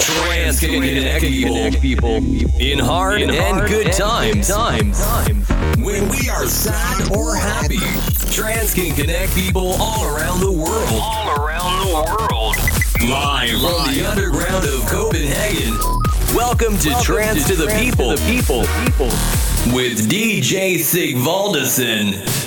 Trance can connect people in hard and good times. times. When we are sad or happy, trance can connect people all around the world. All around the world. Live from the underground of Copenhagen. Welcome to Trance to the People. The people. People. With DJ Sigvaldison.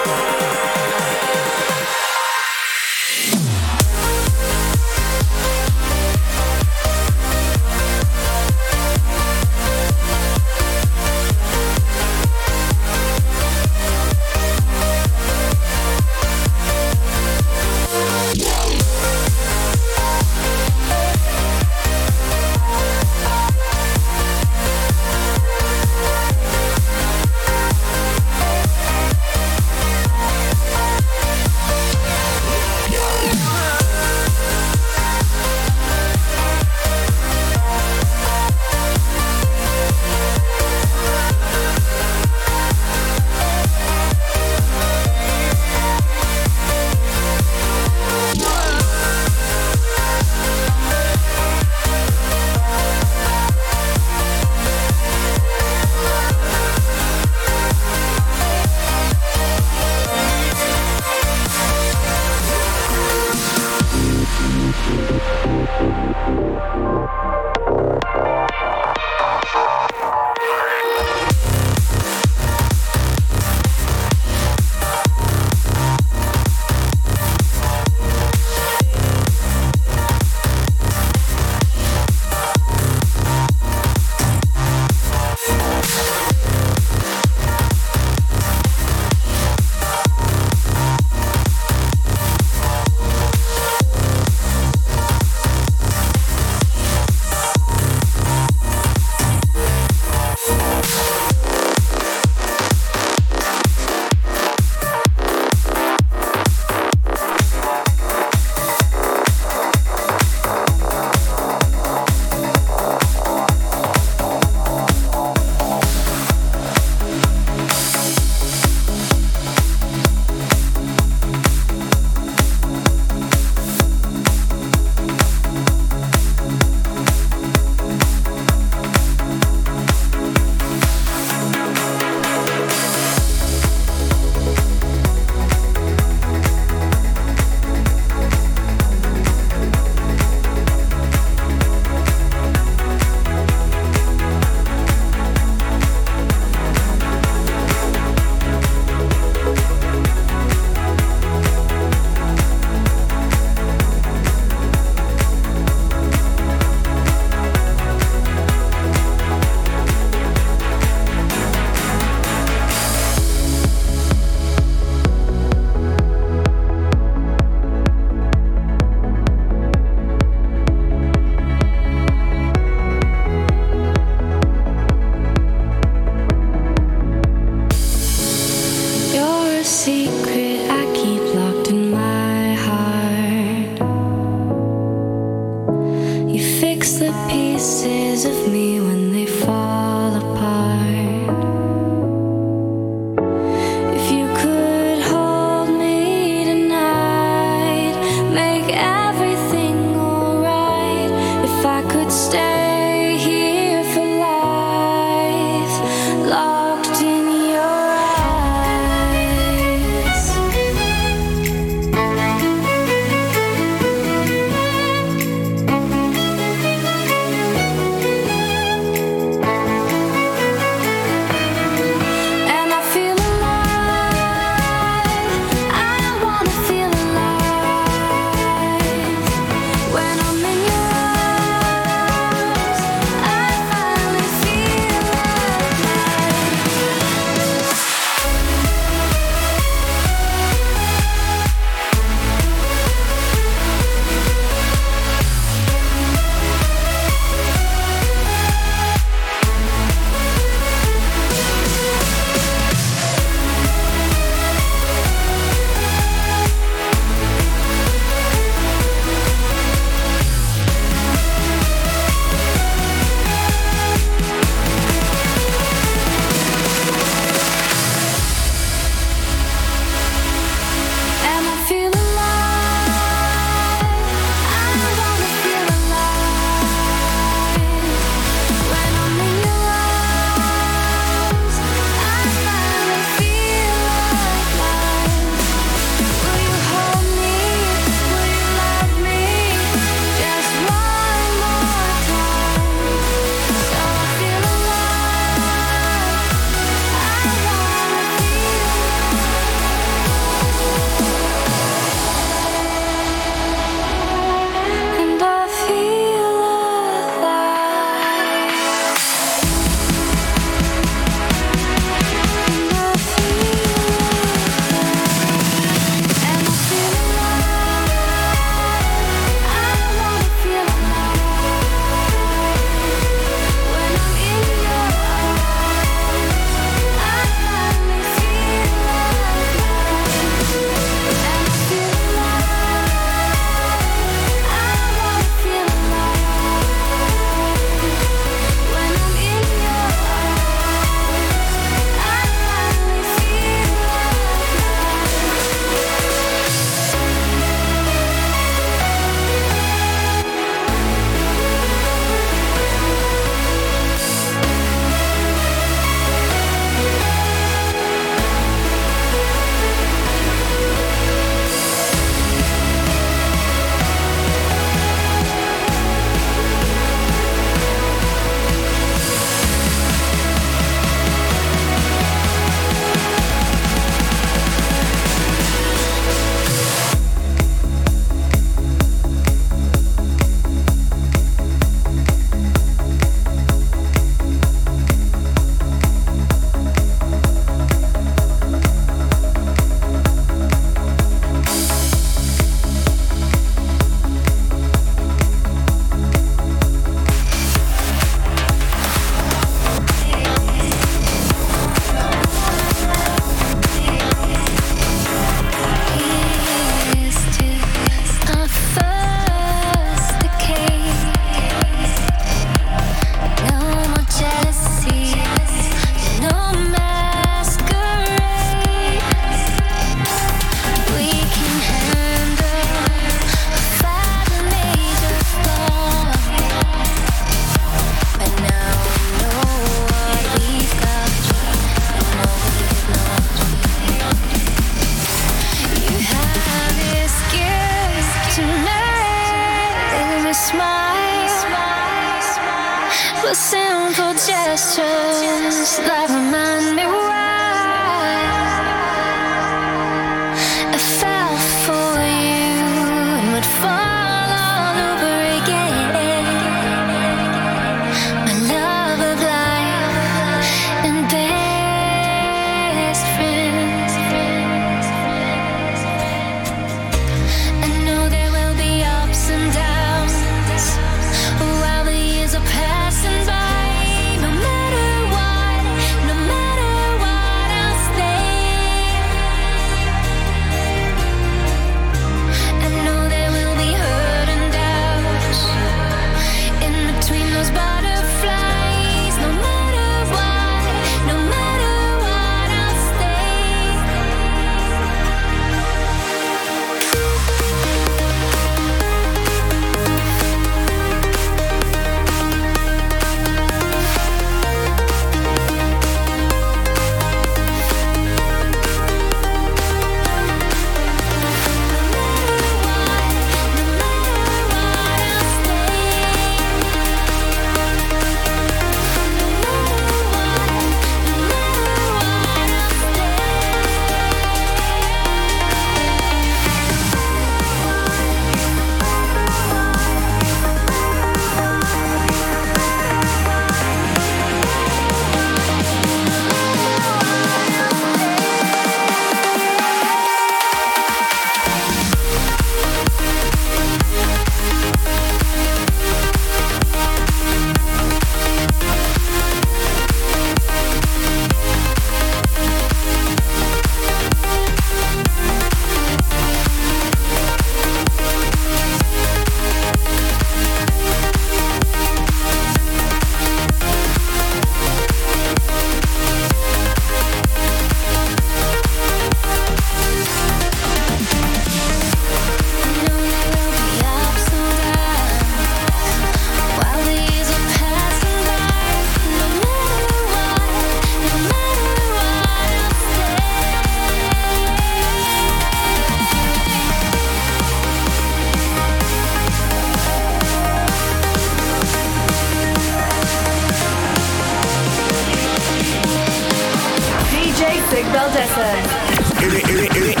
My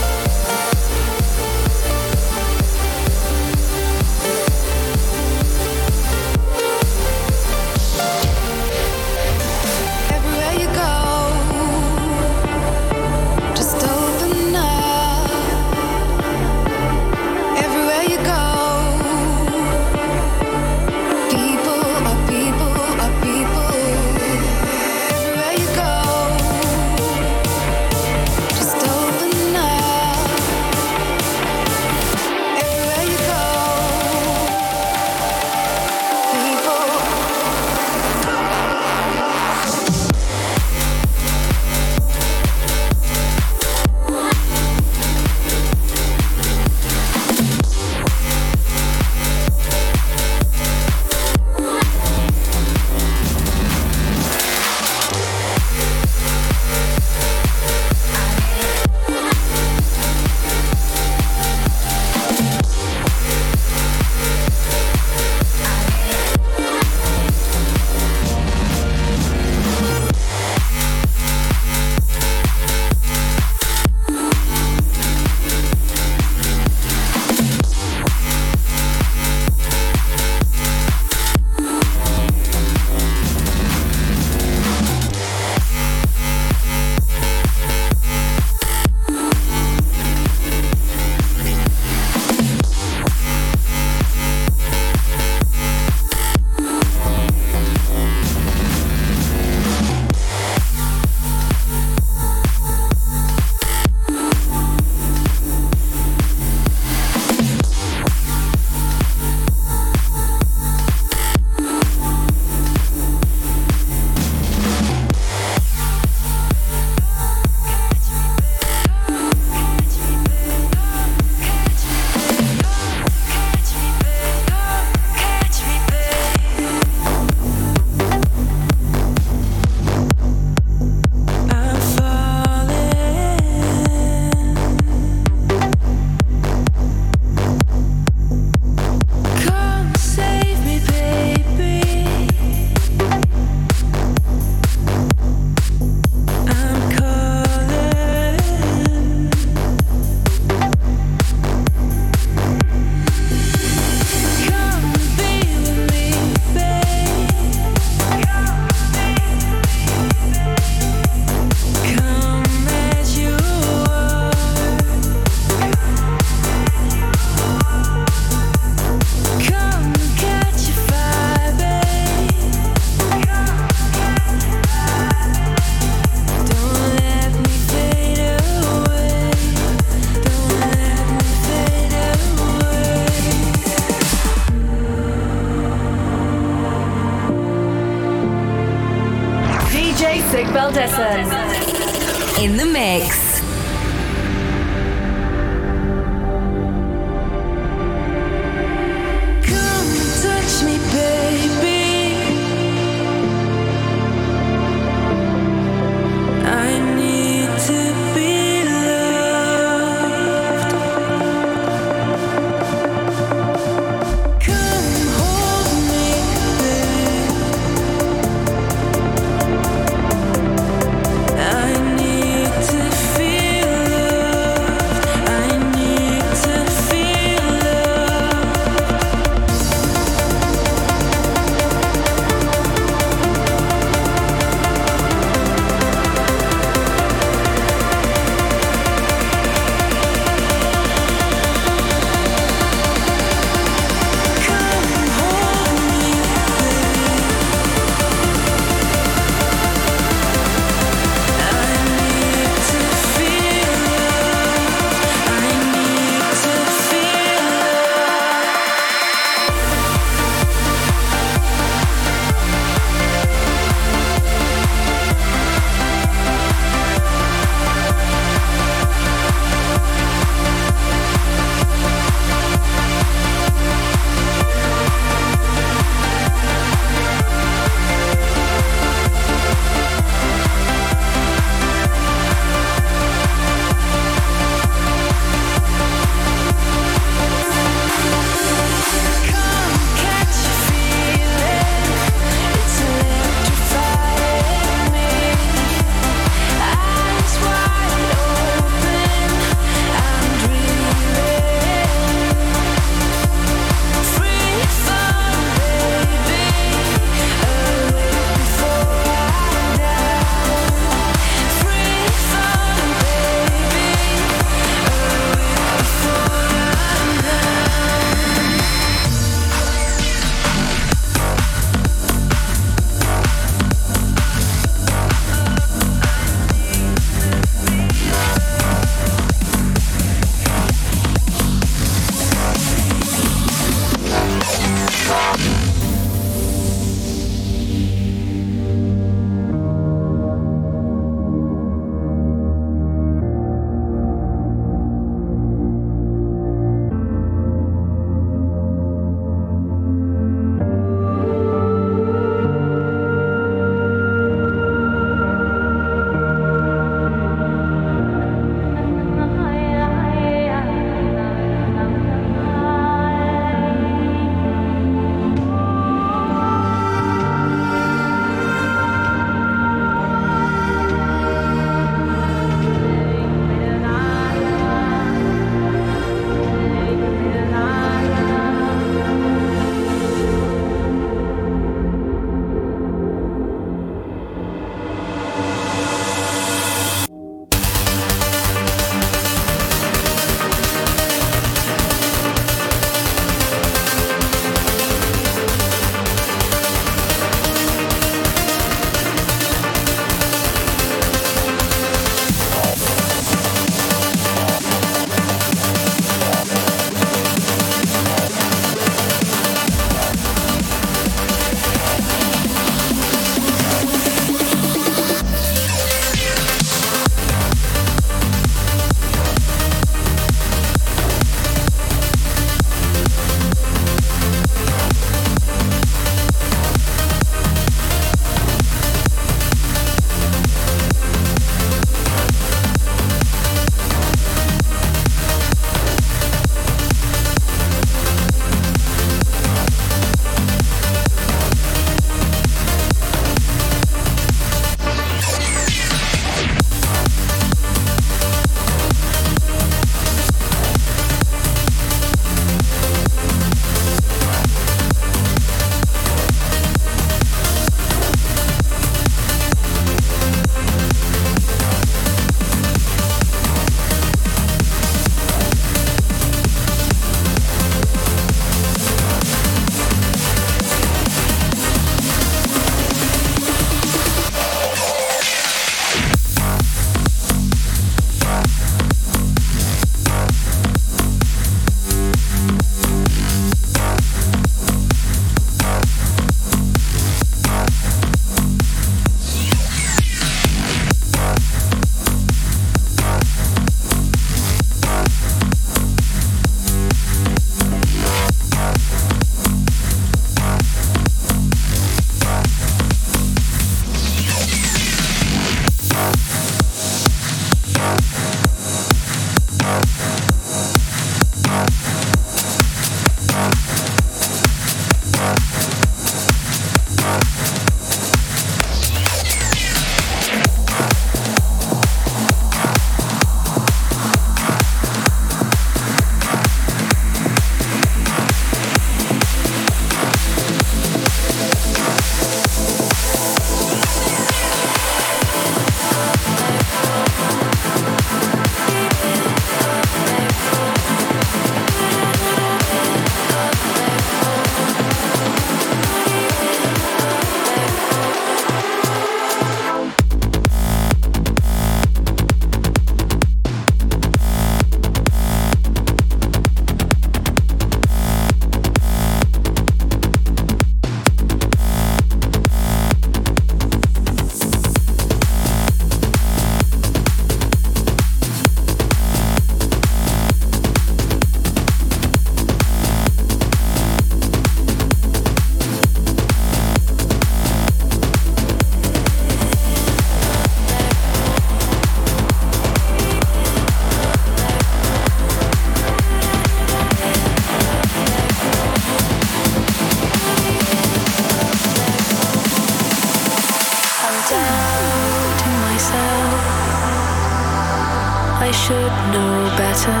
should know better.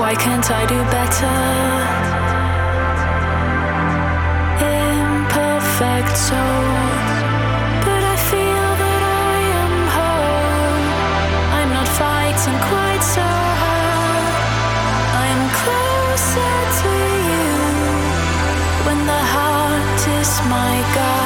Why can't I do better? Imperfect soul. But I feel that I am whole. I'm not fighting quite so hard. I'm closer to you when the heart is my God.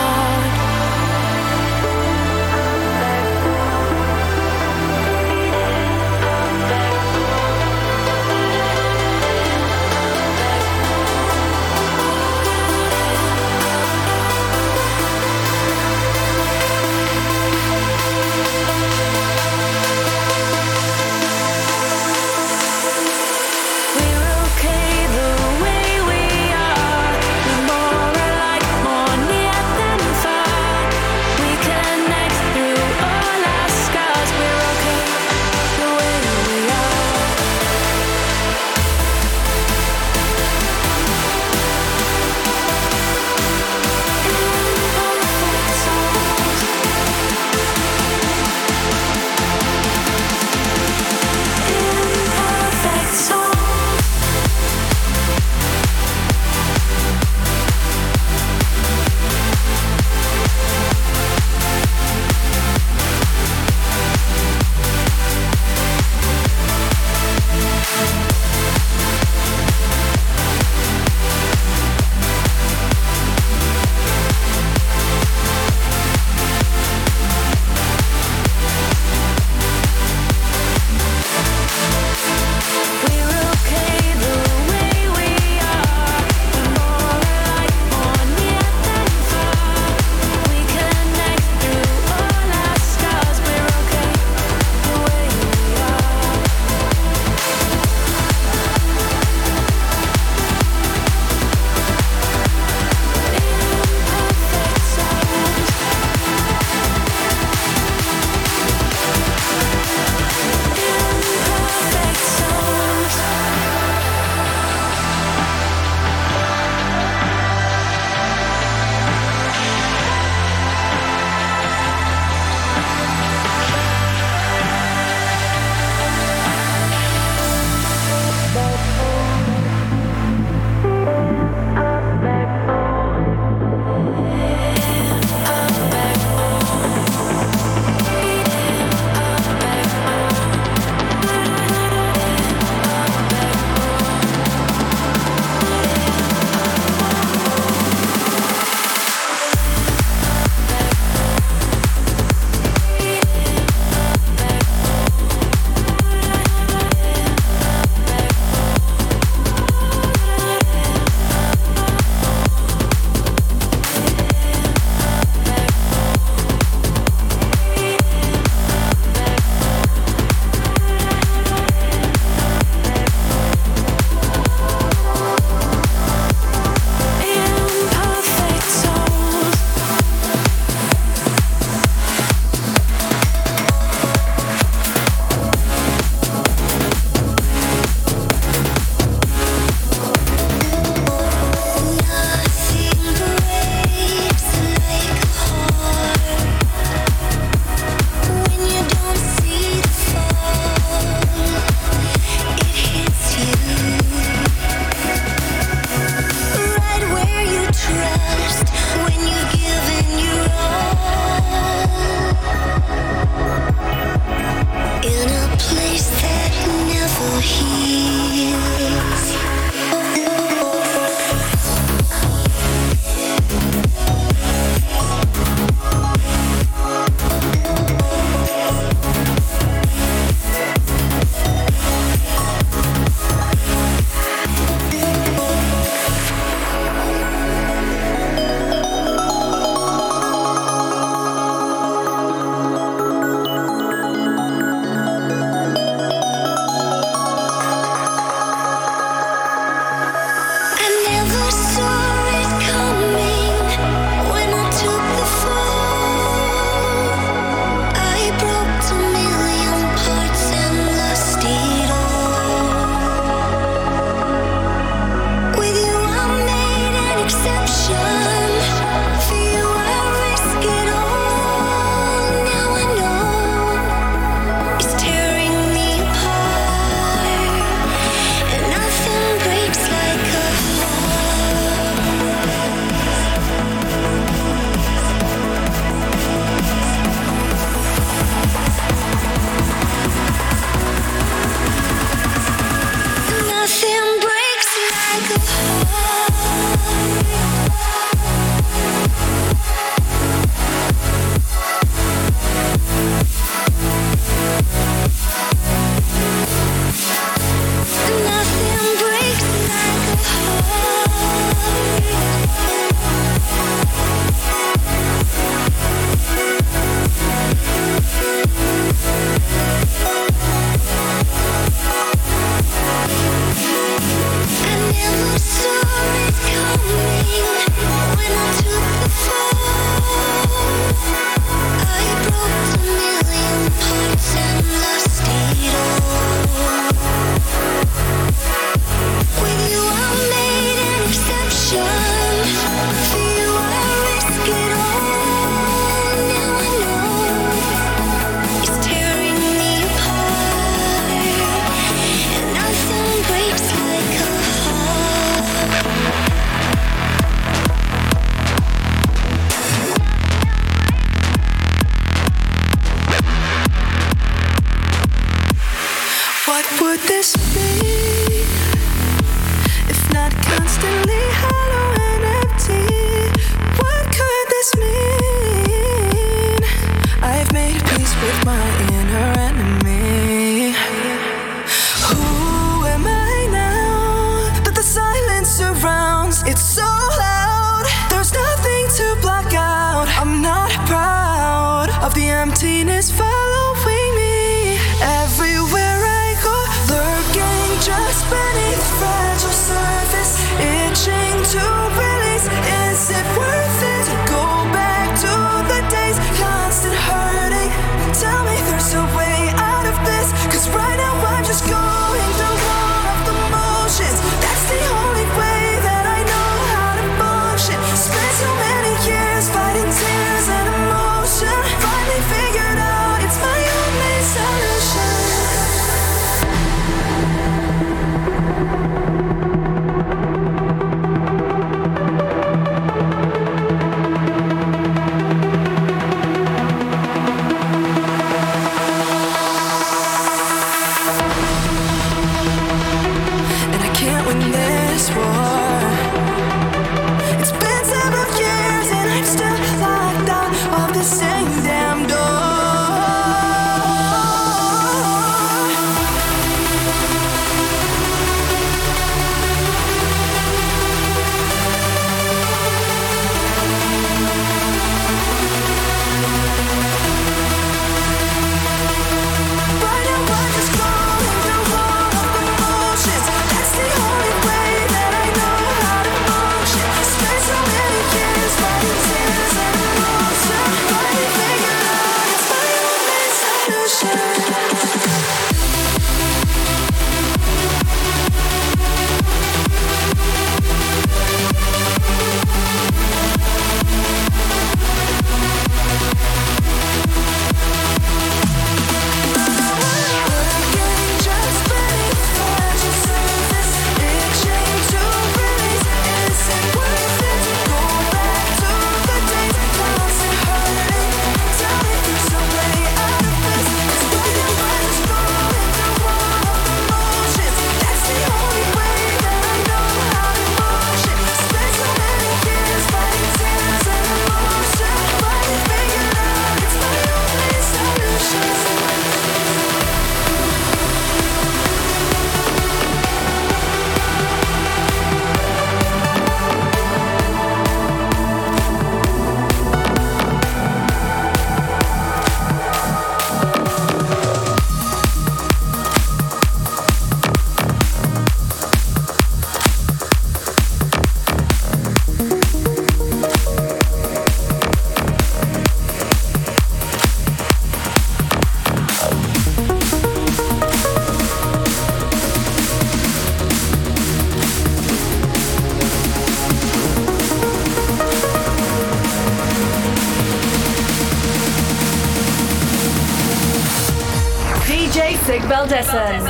Can't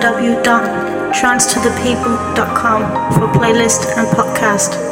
www.trancetothepeople.com for playlist and podcast.